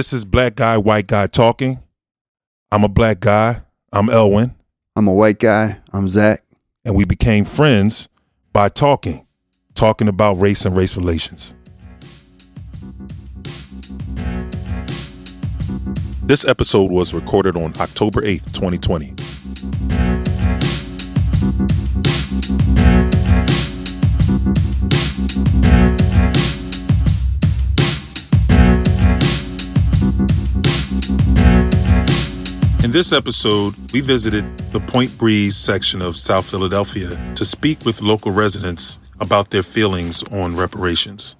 This is Black Guy, White Guy Talking. I'm a black guy. I'm Elwin. I'm a white guy. I'm Zach. And we became friends by talking, talking about race and race relations. This episode was recorded on October 8th, 2020. In this episode, we visited the Point Breeze section of South Philadelphia to speak with local residents about their feelings on reparations.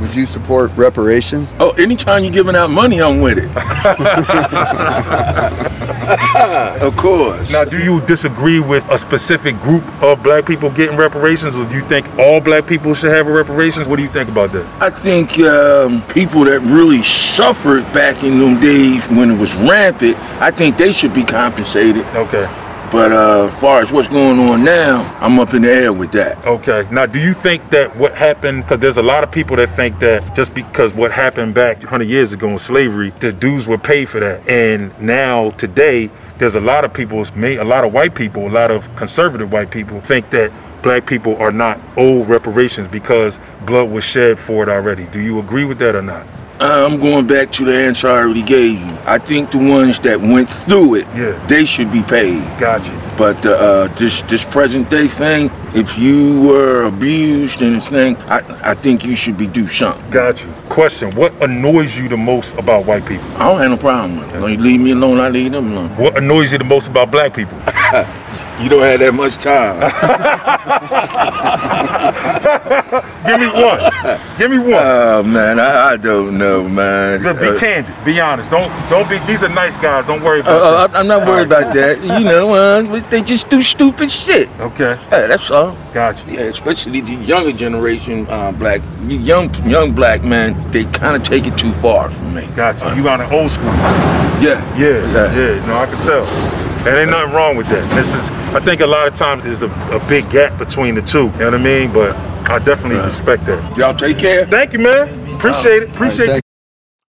Would you support reparations? Oh, anytime you're giving out money, I'm with it. of course. Now, do you disagree with a specific group of black people getting reparations, or do you think all black people should have reparations? What do you think about that? I think um, people that really suffered back in them days when it was rampant, I think they should be compensated. Okay. But uh, as far as what's going on now, I'm up in the air with that. Okay. Now, do you think that what happened, because there's a lot of people that think that just because what happened back 100 years ago in slavery, the dues were paid for that. And now, today, there's a lot of people, a lot of white people, a lot of conservative white people think that black people are not owed reparations because blood was shed for it already. Do you agree with that or not? I'm going back to the answer I already gave you. I think the ones that went through it, Yeah. they should be paid. Gotcha. But uh, uh, this this present day thing, if you were abused and this thing, I, I think you should be due something. Got you. Question: What annoys you the most about white people? I don't have no problem with it. When you leave me alone, I leave them alone. What annoys you the most about black people? You don't have that much time. Give me one. Give me one. Oh man, I, I don't know, man. Look, be Uh, candid. Be honest. Don't don't be. These are nice guys. Don't worry uh, about uh, that. I'm not worried about that. You know, uh, they just do stupid shit. Okay. Yeah, that's all. Got you. Yeah, especially the younger generation, uh, black, young young black man. they kind of take it too far for me. Got you. You on an old school. Yeah, Yeah. Yeah. Yeah. No, I can tell. And ain't nothing wrong with that. This is. I think a lot of times there's a, a big gap between the two. You know what I mean? But I definitely Right. respect that. Y'all take care. Thank you, man. Appreciate it. Appreciate Thank- you.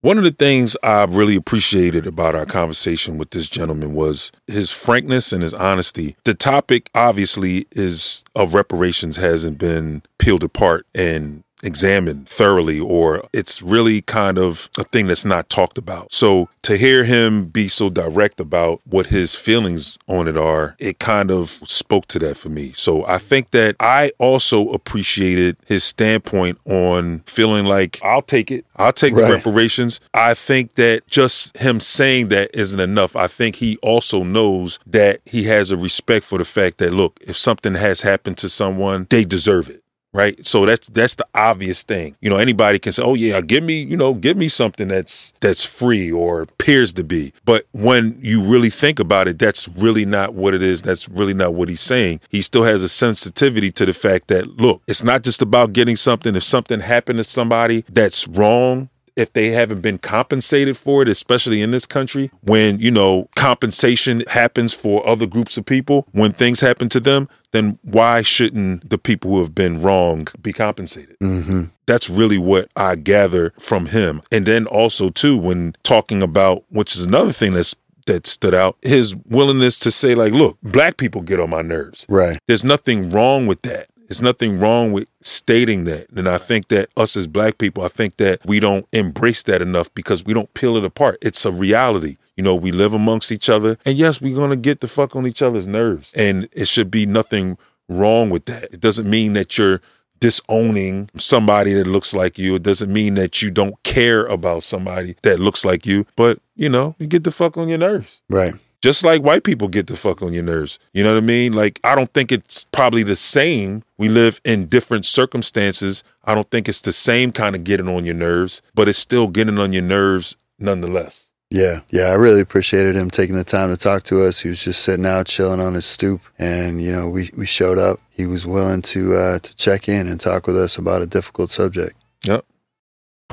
One of the things I really appreciated about our conversation with this gentleman was his frankness and his honesty. The topic, obviously, is of reparations hasn't been peeled apart and examined thoroughly, or it's really kind of a thing that's not talked about. So to hear him be so direct about what his feelings on it are, it kind of spoke to that for me. So I think that I also appreciated his standpoint on feeling like I'll take it. I'll take the reparations. I think that just him saying that isn't enough. I think he also knows that he has a respect for the fact that look, if something has happened to someone, they deserve it. Right. So that's that's the obvious thing. You know, anybody can say, Oh yeah, give me, you know, give me something that's that's free or appears to be. But when you really think about it, that's really not what it is. That's really not what he's saying. He still has a sensitivity to the fact that look, it's not just about getting something. If something happened to somebody that's wrong, if they haven't been compensated for it, especially in this country, when, you know, compensation happens for other groups of people, when things happen to them, then why shouldn't the people who have been wrong be compensated? hmm That's really what I gather from him. And then also too, when talking about, which is another thing that's that stood out, his willingness to say, like, look, black people get on my nerves. Right. There's nothing wrong with that. There's nothing wrong with stating that. And I think that us as black people, I think that we don't embrace that enough because we don't peel it apart. It's a reality. You know, we live amongst each other. And yes, we're going to get the fuck on each other's nerves. And it should be nothing wrong with that. It doesn't mean that you're disowning somebody that looks like you. It doesn't mean that you don't care about somebody that looks like you. But, you know, you get the fuck on your nerves Right. Just like white people get the fuck on your nerves. You know what I mean? Like, I don't think it's probably the same. We live in different circumstances. I don't think it's the same kind of getting on your nerves, but it's still getting on your nerves nonetheless. Yeah. Yeah. I really appreciated him taking the time to talk to us. He was just sitting out, chilling on his stoop. And, you know, we, we showed up. He was willing to, uh, to check in and talk with us about a difficult subject. Yep.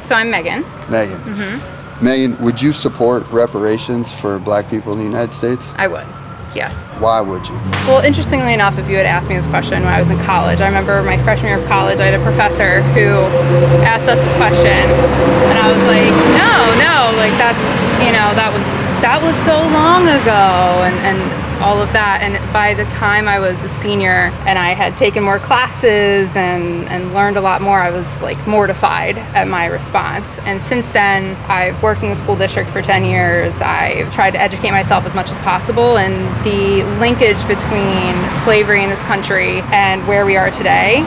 So I'm Megan. Megan. hmm Megan, would you support reparations for black people in the United States? I would. Yes. Why would you? Well, interestingly enough, if you had asked me this question when I was in college, I remember my freshman year of college, I had a professor who asked us this question, and I was like, no, no, like that's, you know, that was that was so long ago and, and all of that. And by the time I was a senior and I had taken more classes and, and learned a lot more, I was like mortified at my response. And since then, I've worked in the school district for 10 years. I've tried to educate myself as much as possible. And the linkage between slavery in this country and where we are today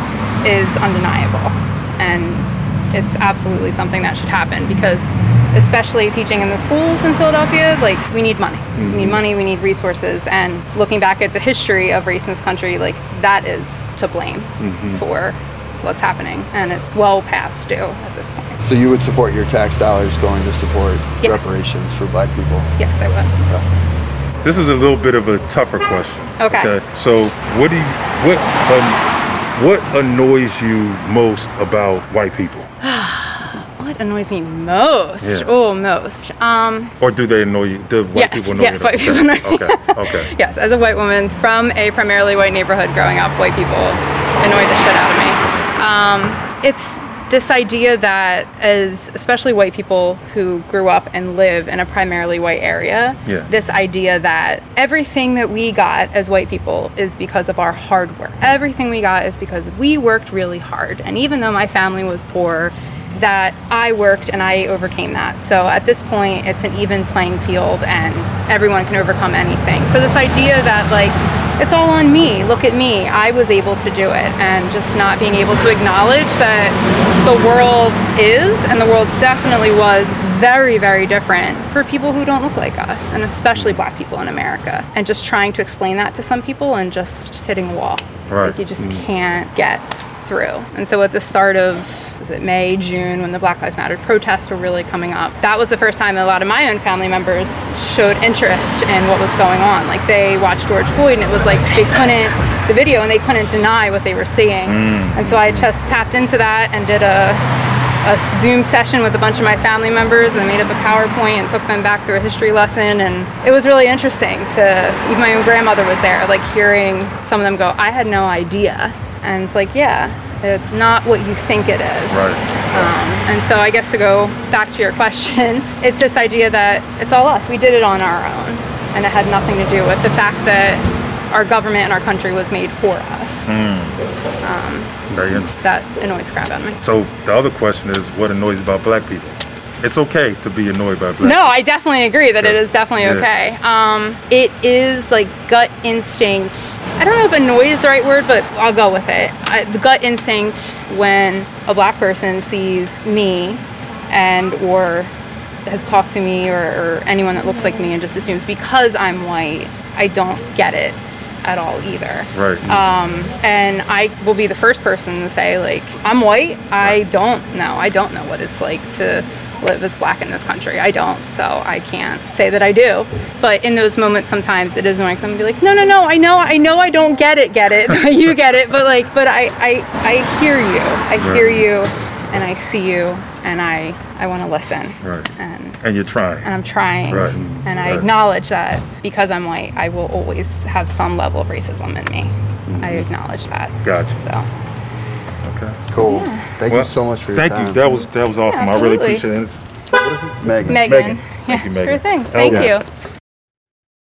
is undeniable. And it's absolutely something that should happen because especially teaching in the schools in Philadelphia, like we need money. Mm-hmm. We need money, we need resources. And looking back at the history of race in this country, like that is to blame mm-hmm. for what's happening. And it's well past due at this point. So you would support your tax dollars going to support yes. reparations for black people? Yes, I would. This is a little bit of a tougher question. Okay. okay? So what do you what um, what annoys you most about white people? What annoys me most? Yeah. Oh, most. Um, or do they annoy you? Do white yes, people annoy yes, you? white people annoy me. Okay, okay. yes, as a white woman from a primarily white neighborhood growing up, white people annoy the shit out of me. Um, it's this idea that as especially white people who grew up and live in a primarily white area yeah. this idea that everything that we got as white people is because of our hard work everything we got is because we worked really hard and even though my family was poor that I worked and I overcame that. So at this point, it's an even playing field and everyone can overcome anything. So this idea that, like, it's all on me, look at me, I was able to do it, and just not being able to acknowledge that the world is, and the world definitely was, very, very different for people who don't look like us, and especially black people in America. And just trying to explain that to some people and just hitting a wall. Right. Like you just mm. can't get through. And so at the start of was it May, June, when the Black Lives Matter protests were really coming up, that was the first time that a lot of my own family members showed interest in what was going on. Like they watched George Floyd and it was like they couldn't the video and they couldn't deny what they were seeing. Mm. And so I just tapped into that and did a a Zoom session with a bunch of my family members and made up a PowerPoint and took them back through a history lesson. And it was really interesting to, even my own grandmother was there, like hearing some of them go, I had no idea and it's like, yeah, it's not what you think it is. Right. Um, and so I guess to go back to your question, it's this idea that it's all us. We did it on our own. And it had nothing to do with the fact that our government and our country was made for us. Mm. Um, Very interesting. That annoys crap out of me. So the other question is, what annoys about black people? It's okay to be annoyed by black. No. I definitely agree that yeah. it is definitely yeah. okay. Um, it is like gut instinct I don't know if annoyed is the right word, but I'll go with it. I, the gut instinct when a black person sees me and or has talked to me or, or, anyone that looks like me and just assumes because I'm white, I don't get it at all either. Right. Um, and I will be the first person to say like I'm white. I right. don't know. I don't know what it's like to live as black in this country. I don't, so I can't say that I do. But in those moments, sometimes it is annoying. Someone be like, "No, no, no, I know, I know, I don't get it, get it. you get it." But like, but I, I, I hear you. I right. hear you, and I see you, and I, I want to listen. Right. And and you're trying. And I'm trying. Right. And I right. acknowledge that because I'm white, I will always have some level of racism in me. Mm-hmm. I acknowledge that. Gotcha. So. Okay. Cool. Yeah. Thank well, you so much for your thank time. you. That was that was awesome. Yeah, I really appreciate it. what is it? Megan. Megan. Megan. Thank yeah, you, Megan. Sure thing. Thank you.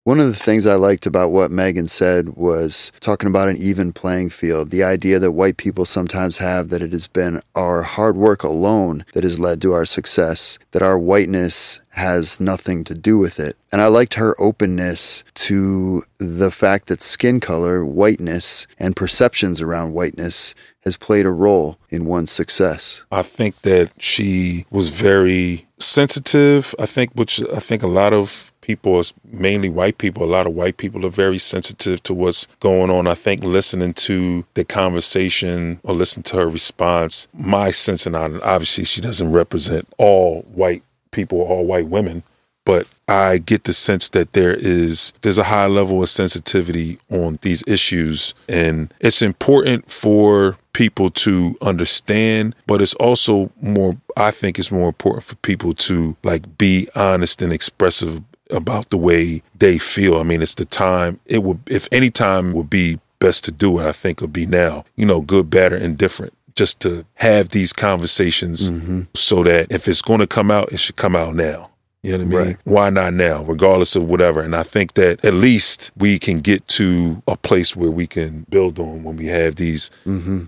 One of the things I liked about what Megan said was talking about an even playing field. The idea that white people sometimes have that it has been our hard work alone that has led to our success, that our whiteness has nothing to do with it. And I liked her openness to the fact that skin color, whiteness, and perceptions around whiteness has played a role in one's success. I think that she was very sensitive. I think, which I think a lot of people, mainly white people, a lot of white people are very sensitive to what's going on. I think listening to the conversation or listen to her response, my sense, and obviously she doesn't represent all white people, all white women, but I get the sense that there is there's a high level of sensitivity on these issues and it's important for people to understand but it's also more I think it's more important for people to like be honest and expressive about the way they feel. I mean, it's the time. It would, if any time would be best to do it, I think it would be now. You know, good, bad, or indifferent. Just to have these conversations mm-hmm. so that if it's going to come out, it should come out now. You know what I mean? Right. Why not now, regardless of whatever? And I think that at least we can get to a place where we can build on when we have these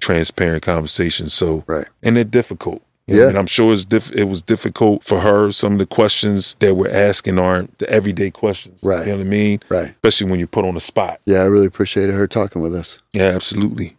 transparent conversations. So, Mm-hmm. Right. and they're difficult. You know Yeah. I mean, I'm sure it's diff- it was difficult for her. Some of the questions that we're asking aren't the everyday questions. Right. You know what I mean? Right. Especially when you're put on the spot. Yeah, I really appreciated her talking with us. Yeah, absolutely.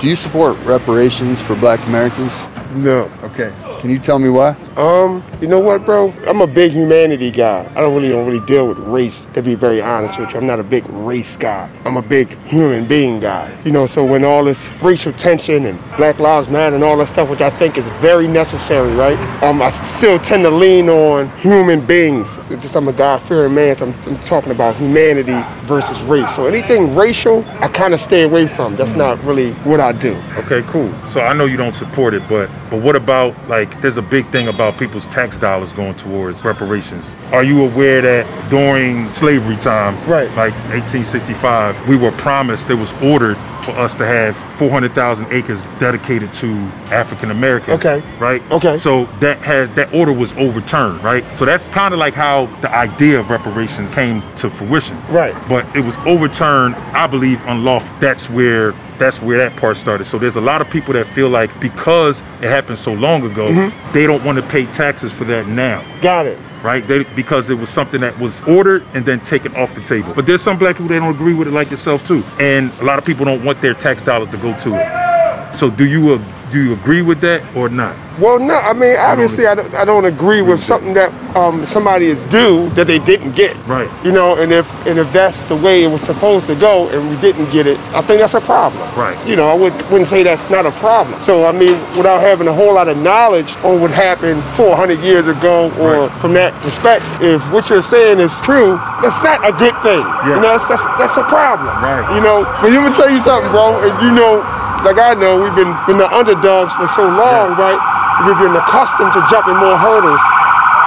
Do you support reparations for black Americans? No. Okay. Can you tell me why? Um, you know what, bro? I'm a big humanity guy. I don't really don't really deal with race, to be very honest with you. I'm not a big race guy. I'm a big human being guy. You know, so when all this racial tension and Black Lives Matter and all that stuff, which I think is very necessary, right? Um, I still tend to lean on human beings. It's just I'm a God-fearing man, so I'm, I'm talking about humanity versus race. So anything racial, I kind of stay away from. That's not really what I do. Okay, cool. So I know you don't support it, but but what about like there's a big thing about people's tax dollars going towards reparations. Are you aware that during slavery time, Right. like 1865, we were promised it was ordered for us to have 400,000 acres dedicated to African Americans. Okay. Right? Okay. So that had that order was overturned, right? So that's kind of like how the idea of reparations came to fruition. Right. But it was overturned, I believe, unlawful. That's where that's where that part started. So there's a lot of people that feel like because it happened so long ago, Mm-hmm. they don't want to pay taxes for that now. Got it. Right? They, because it was something that was ordered and then taken off the table. But there's some black people that don't agree with it like yourself too. And a lot of people don't want their tax dollars to go to it. So do you do you agree with that or not? Well, no, I mean, obviously, I don't, I don't agree with something that um, somebody is due that they didn't get. Right. You know, and if and if that's the way it was supposed to go and we didn't get it, I think that's a problem. Right. You know, I would, wouldn't say that's not a problem. So, I mean, without having a whole lot of knowledge on what happened 400 years ago or Right. from that respect, if what you're saying is true, that's not a good thing. Yeah. You know, that's, that's, that's a problem. Right. You know, but let me tell you something, bro, and you know, like I know, we've been, been the underdogs for so long, Yes. right? We've been accustomed to jumping more hurdles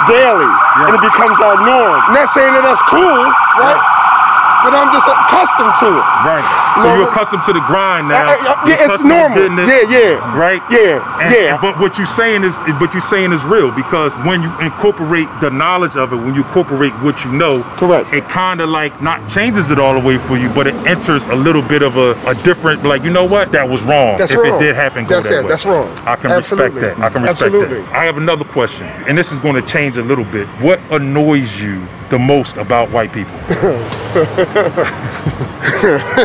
daily, and it becomes our norm. Not saying that that's cool, right? But I'm just accustomed to it. Right. So you're accustomed to the grind now. uh, You're yeah, it's normal. Yeah, yeah. Right. Yeah, And- yeah. But what you're saying is, but you're saying is real because when you incorporate the knowledge of it, when you incorporate what you know, Correct. It kind of like not changes it all the way for you, but it enters a little bit of a, a different, like you know what, that was wrong. That's if wrong. it did happen, go That's that it. way. That's wrong. I can Absolutely. respect that. I can respect Absolutely. that. I have another question, and this is going to change a little bit. What annoys you the most about white people?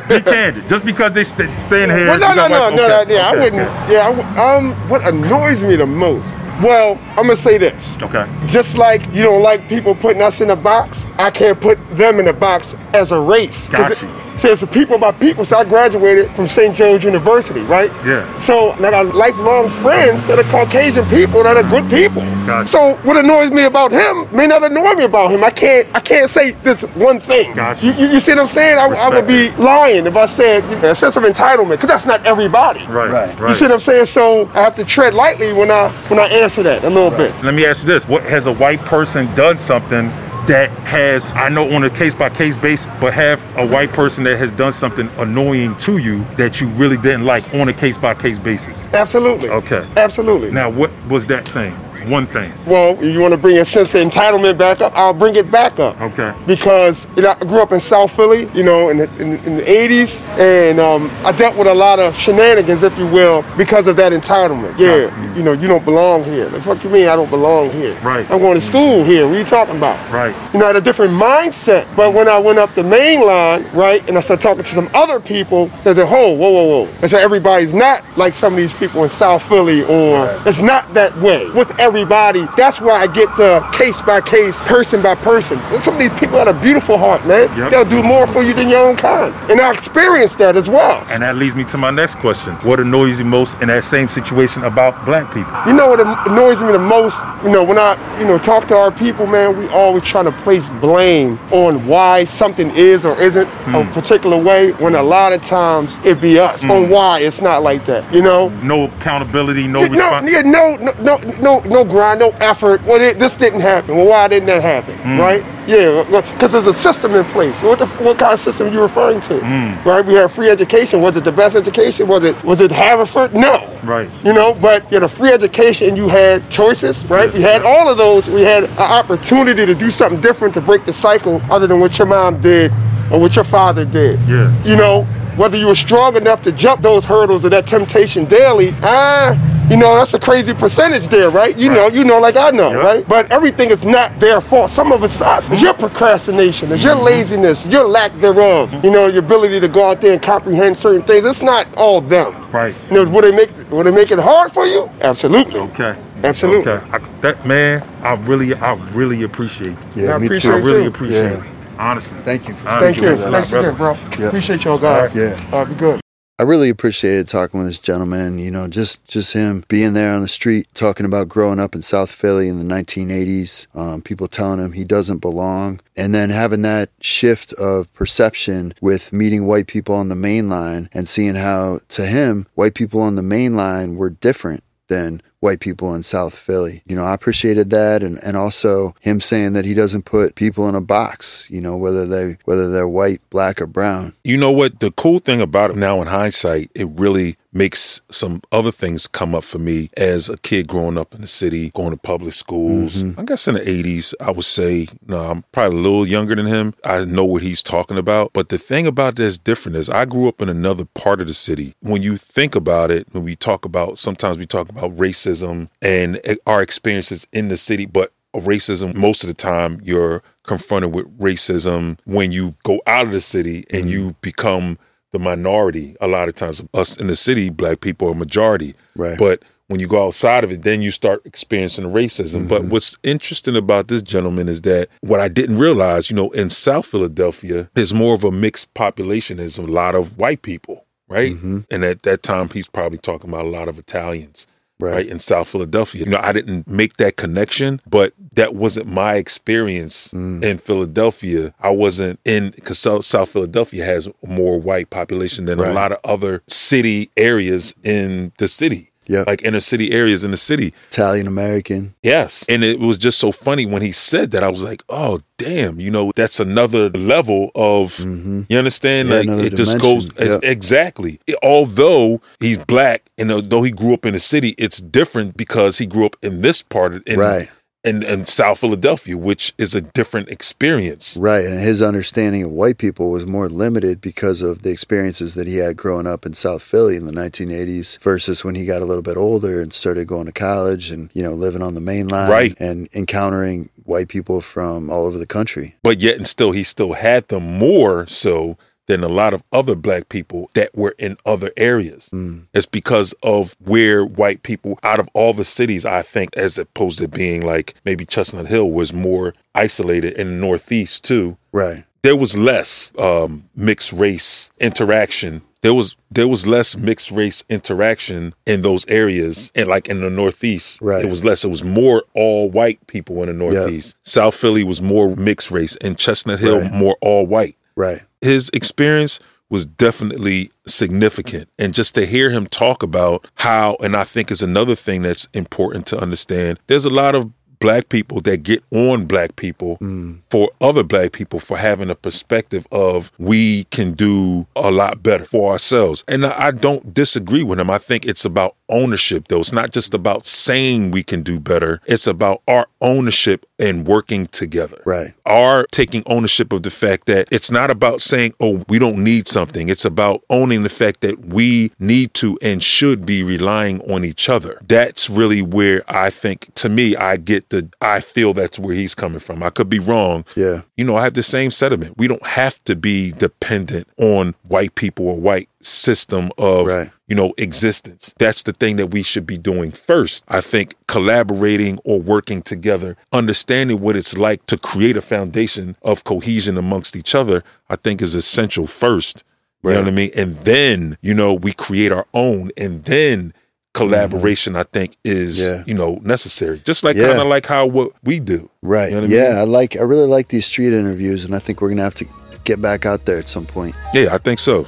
Be candid. Just because they st- stay in here. Well, no, you no, no, white- no, okay, no, yeah, I wouldn't. okay. Yeah, I w- um, what annoys me the most? Well, I'm gonna say this. Okay. Just like you don't like people putting us in a box, I can't put them in a box as a race. Got it- you. See, it's a people by people. So I graduated from St. Joe's University, right? Yeah. So I got lifelong friends that are Caucasian people that are good people. Got you. So what annoys me about him may not annoy me about him. I can't I can't say this one thing. Got you. you. You, you see what I'm saying? I, I would be lying if I said a sense of entitlement, because that's not everybody. Right. Right. Right. You see what I'm saying? So I have to tread lightly when I when I answer that a little bit. Let me ask you this: What has a white person done something that has, I know on a case by case basis, but have a white person that has done something annoying to you that you really didn't like on a case by case basis? Absolutely. Okay. Absolutely. Now, what was that thing? One thing. Well, you want to bring a sense of entitlement back up? I'll bring it back up. Okay. Because you know, I grew up in South Philly, you know, in the, in, in the 80s, and um, I dealt with a lot of shenanigans, if you will, because of that entitlement. Yeah, you know, you don't belong here. The fuck you mean I don't belong here? Right. I'm going to school here. What are you talking about? Right. You know, I had a different mindset. But when I went up the main line, right, and I started talking to some other people, they said, whoa, whoa, whoa, whoa. And so everybody's not like some of these people in South Philly, or it's not that way with everybody. That's where I get the case by case, person by person. Some of these people have a beautiful heart, man. Yep. They'll do more for you than your own kind. And I experienced that as well. And that leads me to my next question: What annoys you most in that same situation about black people? You know what annoys me the most? You know, when I, you know, talk to our people, man, we always try to place blame on why something is or isn't a hmm. particular way, when a lot of times it be us on hmm. why it's not like that. You know? No accountability, no no, response. yeah, no, no, no, no, no no grind, no effort. Well, it, this didn't happen. Well, why didn't that happen? Mm. Right? Yeah, because there's a system in place. What the, what kind of system are you referring to? Mm. Right? We have free education. Was it the best education? Was it was it Haverford? No. Right. You know, but you had a free education. You had choices, right? We had all of those. We had an opportunity to do something different to break the cycle, other than what your mom did or what your father did. Yeah. You know, whether you were strong enough to jump those hurdles or that temptation daily, ah, you know, that's a crazy percentage there, right? You know, you know, like I know, Yep. right? But everything is not their fault. Some of it's us. It's your procrastination, it's your laziness, your lack thereof. You know, your ability to go out there and comprehend certain things. It's not all them. Right. You know, would they make would they make it hard for you? Absolutely. Okay. Absolutely. Okay. I, that man, I really, I really appreciate you. Yeah, I me appreciate I really too. appreciate Yeah. Honestly. Thank you. For Thank you. Thanks again, bro. Yeah. Appreciate y'all guys. Yeah. All right, be good. I really appreciated talking with this gentleman. You know, just just him being there on the street, talking about growing up in South Philly in the 1980s. Um, people telling him he doesn't belong, and then having that shift of perception with meeting white people on the main line and seeing how to him white people on the main line were different than white people in South Philly. You know, I appreciated that and, and also him saying that he doesn't put people in a box, you know, whether they whether they're white, black or brown. You know what? The cool thing about it now in hindsight, it really makes some other things come up for me as a kid growing up in the city, going to public schools. Mm-hmm. I guess in the 80s, I would say, no, I'm probably a little younger than him. I know what he's talking about. But the thing about that's different is I grew up in another part of the city. When you think about it, when we talk about, sometimes we talk about racism and our experiences in the city, but racism most of the time you're confronted with racism when you go out of the city and mm-hmm. you become the minority a lot of times us in the city black people are majority Right. but when you go outside of it then you start experiencing racism but mm-hmm. what's interesting about this gentleman is that what i didn't realize you know in south philadelphia there's more of a mixed population there's a lot of white people right mm-hmm. and at that time he's probably talking about a lot of italians Right. right. in South Philadelphia. You know, I didn't make that connection, but that wasn't my experience mm. in Philadelphia. I wasn't in because South, South Philadelphia has more white population than a lot of other city areas in the city. Yeah. Like inner city areas in the city. Italian American. Yes. And it was just so funny when he said that. I was like, oh, damn, you know, that's another level of, mm-hmm. you understand? Yeah, like, it just goes. Yep. exactly. It- although he's black and though he grew up in the city, it's different because he grew up in this part, of, in, Right. In, in South Philadelphia, which is a different experience. Right. And his understanding of white people was more limited because of the experiences that he had growing up in South Philly in the 1980s versus when he got a little bit older and started going to college and, you know, living on the main line Right. and encountering white people from all over the country. But yet and still, he still had them more so than a lot of other black people that were in other areas. It's because of where white people out of all the cities, I think, as opposed to being like maybe Chestnut Hill was more isolated in the Northeast too. Right. There was less um, mixed race interaction. There was there was less mixed race interaction in those areas, and like in the Northeast, Right. it was less. It was more all white people in the Northeast. South Philly was more mixed race, and Chestnut Hill Right. more all white Right. His experience was definitely significant. And just to hear him talk about how, and I think is another thing that's important to understand, there's a lot of black people that get on black people mm. for other black people for having a perspective of we can do a lot better for ourselves. And I don't disagree with him. I think it's about ownership though. It's not just about saying we can do better. It's about our ownership and working together Right. are taking ownership of the fact that it's not about saying, oh, we don't need something. It's about owning the fact that we need to and should be relying on each other. That's really where I think, to me, I get I feel that's where he's coming from. I could be wrong. Yeah. You know, I have the same sentiment. We don't have to be dependent on white people or white system of Right. you know, existence. That's the thing that we should be doing first. I think collaborating or working together, understanding what it's like to create a foundation of cohesion amongst each other, I think is essential first. You know what I mean? And then, you know, we create our own and then collaboration mm-hmm. i think is yeah. you know necessary just like yeah. kind of like how what we do right you know yeah I, mean? I like i really like these street interviews and i think we're gonna have to get back out there at some point yeah i think so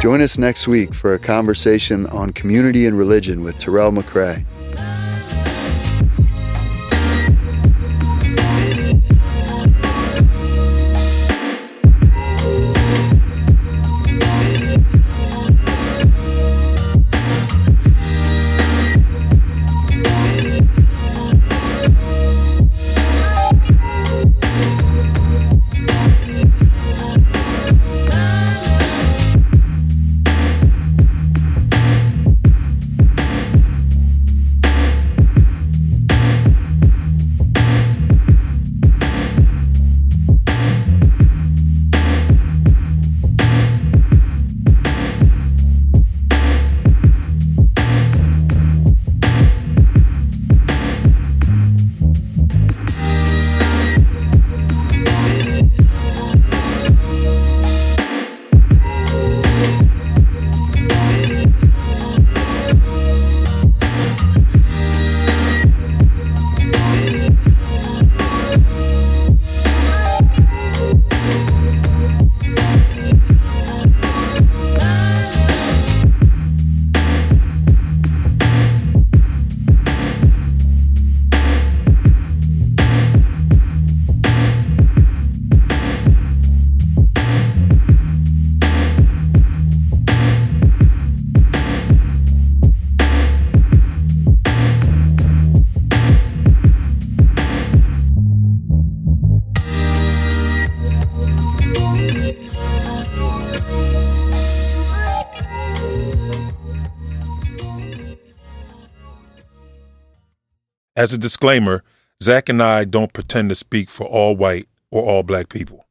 Join us next week for a conversation on community and religion with Terrell mccrae As a disclaimer, Zach and I don't pretend to speak for all white or all black people.